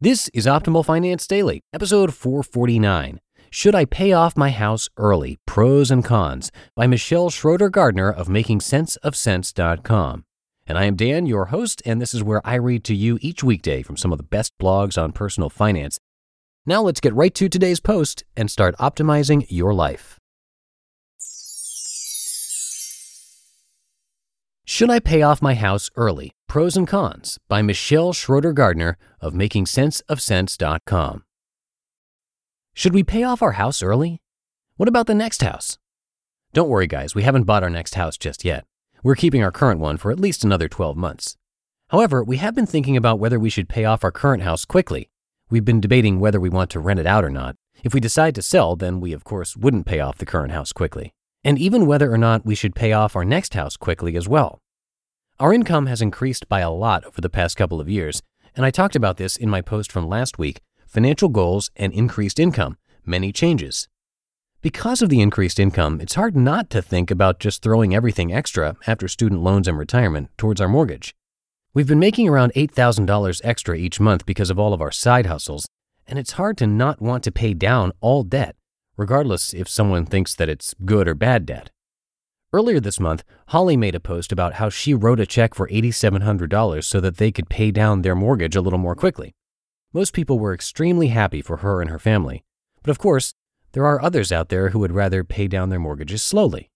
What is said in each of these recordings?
This is Optimal Finance Daily, episode 449. Should I Pay Off My House Early? Pros and Cons by Michelle Schroeder Gardner of MakingSenseOfCents.com. And I am Dan, your host, and this is where I read to you each weekday from some of the best blogs on personal finance. Now let's get right to today's post and start optimizing your life. Should I Pay Off My House Early? Pros and Cons by Michelle Schroeder Gardner of MakingSenseOfCents.com. Should we pay off our house early? What about the next house? Don't worry, guys, we haven't bought our next house just yet. We're keeping our current one for at least another 12 months. However, we have been thinking about whether we should pay off our current house quickly. We've been debating whether we want to rent it out or not. If we decide to sell, then we, of course, wouldn't pay off the current house quickly and even whether or not we should pay off our next house quickly as well. Our income has increased by a lot over the past couple of years, and I talked about this in my post from last week Financial Goals and Increased Income Many Changes. Because of the increased income, it's hard not to think about just throwing everything extra after student loans and retirement towards our mortgage. We've been making around $8,000 extra each month because of all of our side hustles, and it's hard to not want to pay down all debt regardless if someone thinks that it's good or bad debt. Earlier this month, Holly made a post about how she wrote a check for $8,700 so that they could pay down their mortgage a little more quickly. Most people were extremely happy for her and her family. But of course, there are others out there who would rather pay down their mortgages slowly.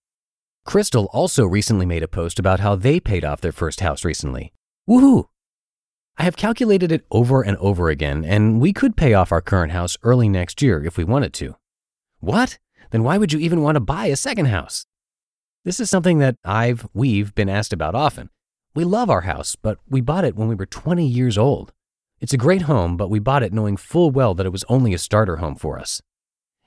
Crystal also recently made a post about how they paid off their first house recently. Woohoo! I have calculated it over and over again, and we could pay off our current house early next year if we wanted to. What? Then why would you even want to buy a second house? This is something that I've, we've been asked about often. We love our house, but we bought it when we were 20 years old. It's a great home, but we bought it knowing full well that it was only a starter home for us.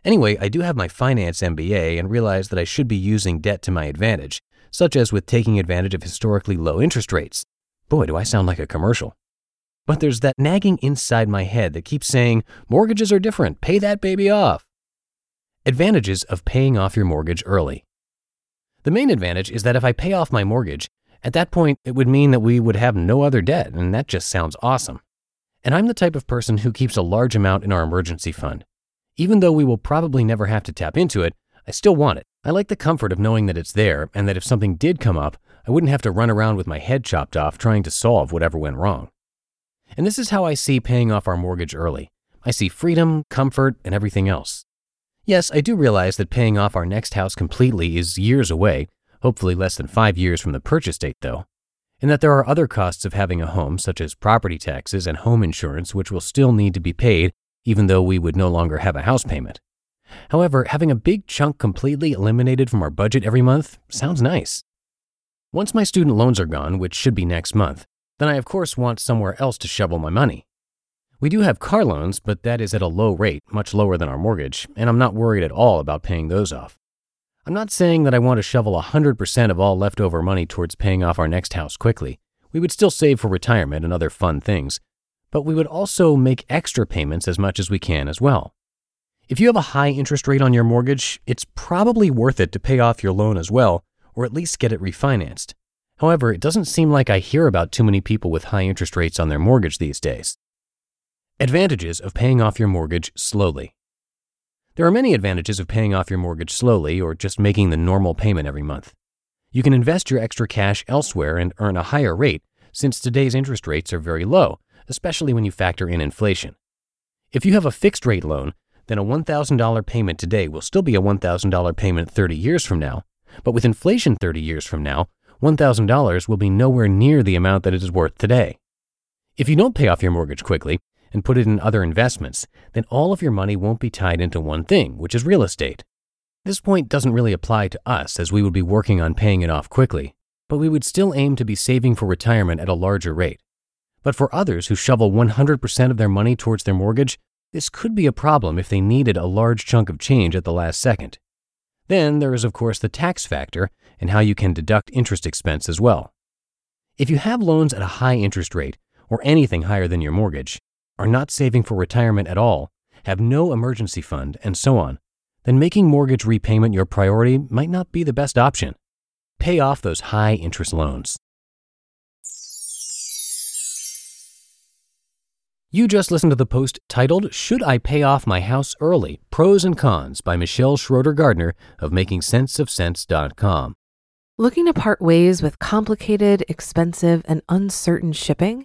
Anyway, I do have my finance MBA and realize that I should be using debt to my advantage, such as with taking advantage of historically low interest rates. Boy, do I sound like a commercial. But there's that nagging inside my head that keeps saying, mortgages are different, pay that baby off. Advantages of paying off your mortgage early. The main advantage is that if I pay off my mortgage, at that point it would mean that we would have no other debt, and that just sounds awesome. And I'm the type of person who keeps a large amount in our emergency fund. Even though we will probably never have to tap into it, I still want it. I like the comfort of knowing that it's there and that if something did come up, I wouldn't have to run around with my head chopped off trying to solve whatever went wrong. And this is how I see paying off our mortgage early. I see freedom, comfort, and everything else. Yes, I do realize that paying off our next house completely is years away, hopefully less than five years from the purchase date, though, and that there are other costs of having a home, such as property taxes and home insurance, which will still need to be paid even though we would no longer have a house payment. However, having a big chunk completely eliminated from our budget every month sounds nice. Once my student loans are gone, which should be next month, then I of course want somewhere else to shovel my money. We do have car loans, but that is at a low rate, much lower than our mortgage, and I'm not worried at all about paying those off. I'm not saying that I want to shovel 100% of all leftover money towards paying off our next house quickly. We would still save for retirement and other fun things, but we would also make extra payments as much as we can as well. If you have a high interest rate on your mortgage, it's probably worth it to pay off your loan as well, or at least get it refinanced. However, it doesn't seem like I hear about too many people with high interest rates on their mortgage these days. Advantages of paying off your mortgage slowly. There are many advantages of paying off your mortgage slowly or just making the normal payment every month. You can invest your extra cash elsewhere and earn a higher rate since today's interest rates are very low, especially when you factor in inflation. If you have a fixed rate loan, then a $1,000 payment today will still be a $1,000 payment 30 years from now. But with inflation 30 years from now, $1,000 will be nowhere near the amount that it is worth today. If you don't pay off your mortgage quickly and put it in other investments, then all of your money won't be tied into one thing, which is real estate. This point doesn't really apply to us as we would be working on paying it off quickly, but we would still aim to be saving for retirement at a larger rate. But for others who shovel 100% of their money towards their mortgage, this could be a problem if they needed a large chunk of change at the last second. Then there is, of course, the tax factor and how you can deduct interest expense as well. If you have loans at a high interest rate, or anything higher than your mortgage, are not saving for retirement at all, have no emergency fund, and so on, then making mortgage repayment your priority might not be the best option. Pay off those high interest loans. You just listened to the post titled Should I Pay Off My House Early? Pros and Cons by Michelle Schroeder Gardner of MakingSenseOfCents.com. Looking to part ways with complicated, expensive, and uncertain shipping?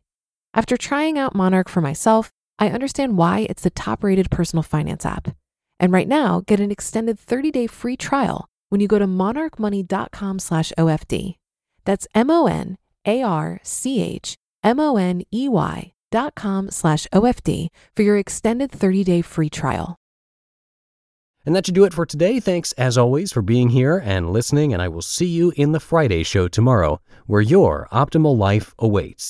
After trying out Monarch for myself, I understand why it's the top rated personal finance app. And right now, get an extended 30 day free trial when you go to monarchmoney.com slash OFD. That's M O N A R C H M O N E Y dot com slash OFD for your extended 30 day free trial. And that should do it for today. Thanks, as always, for being here and listening. And I will see you in the Friday show tomorrow, where your optimal life awaits.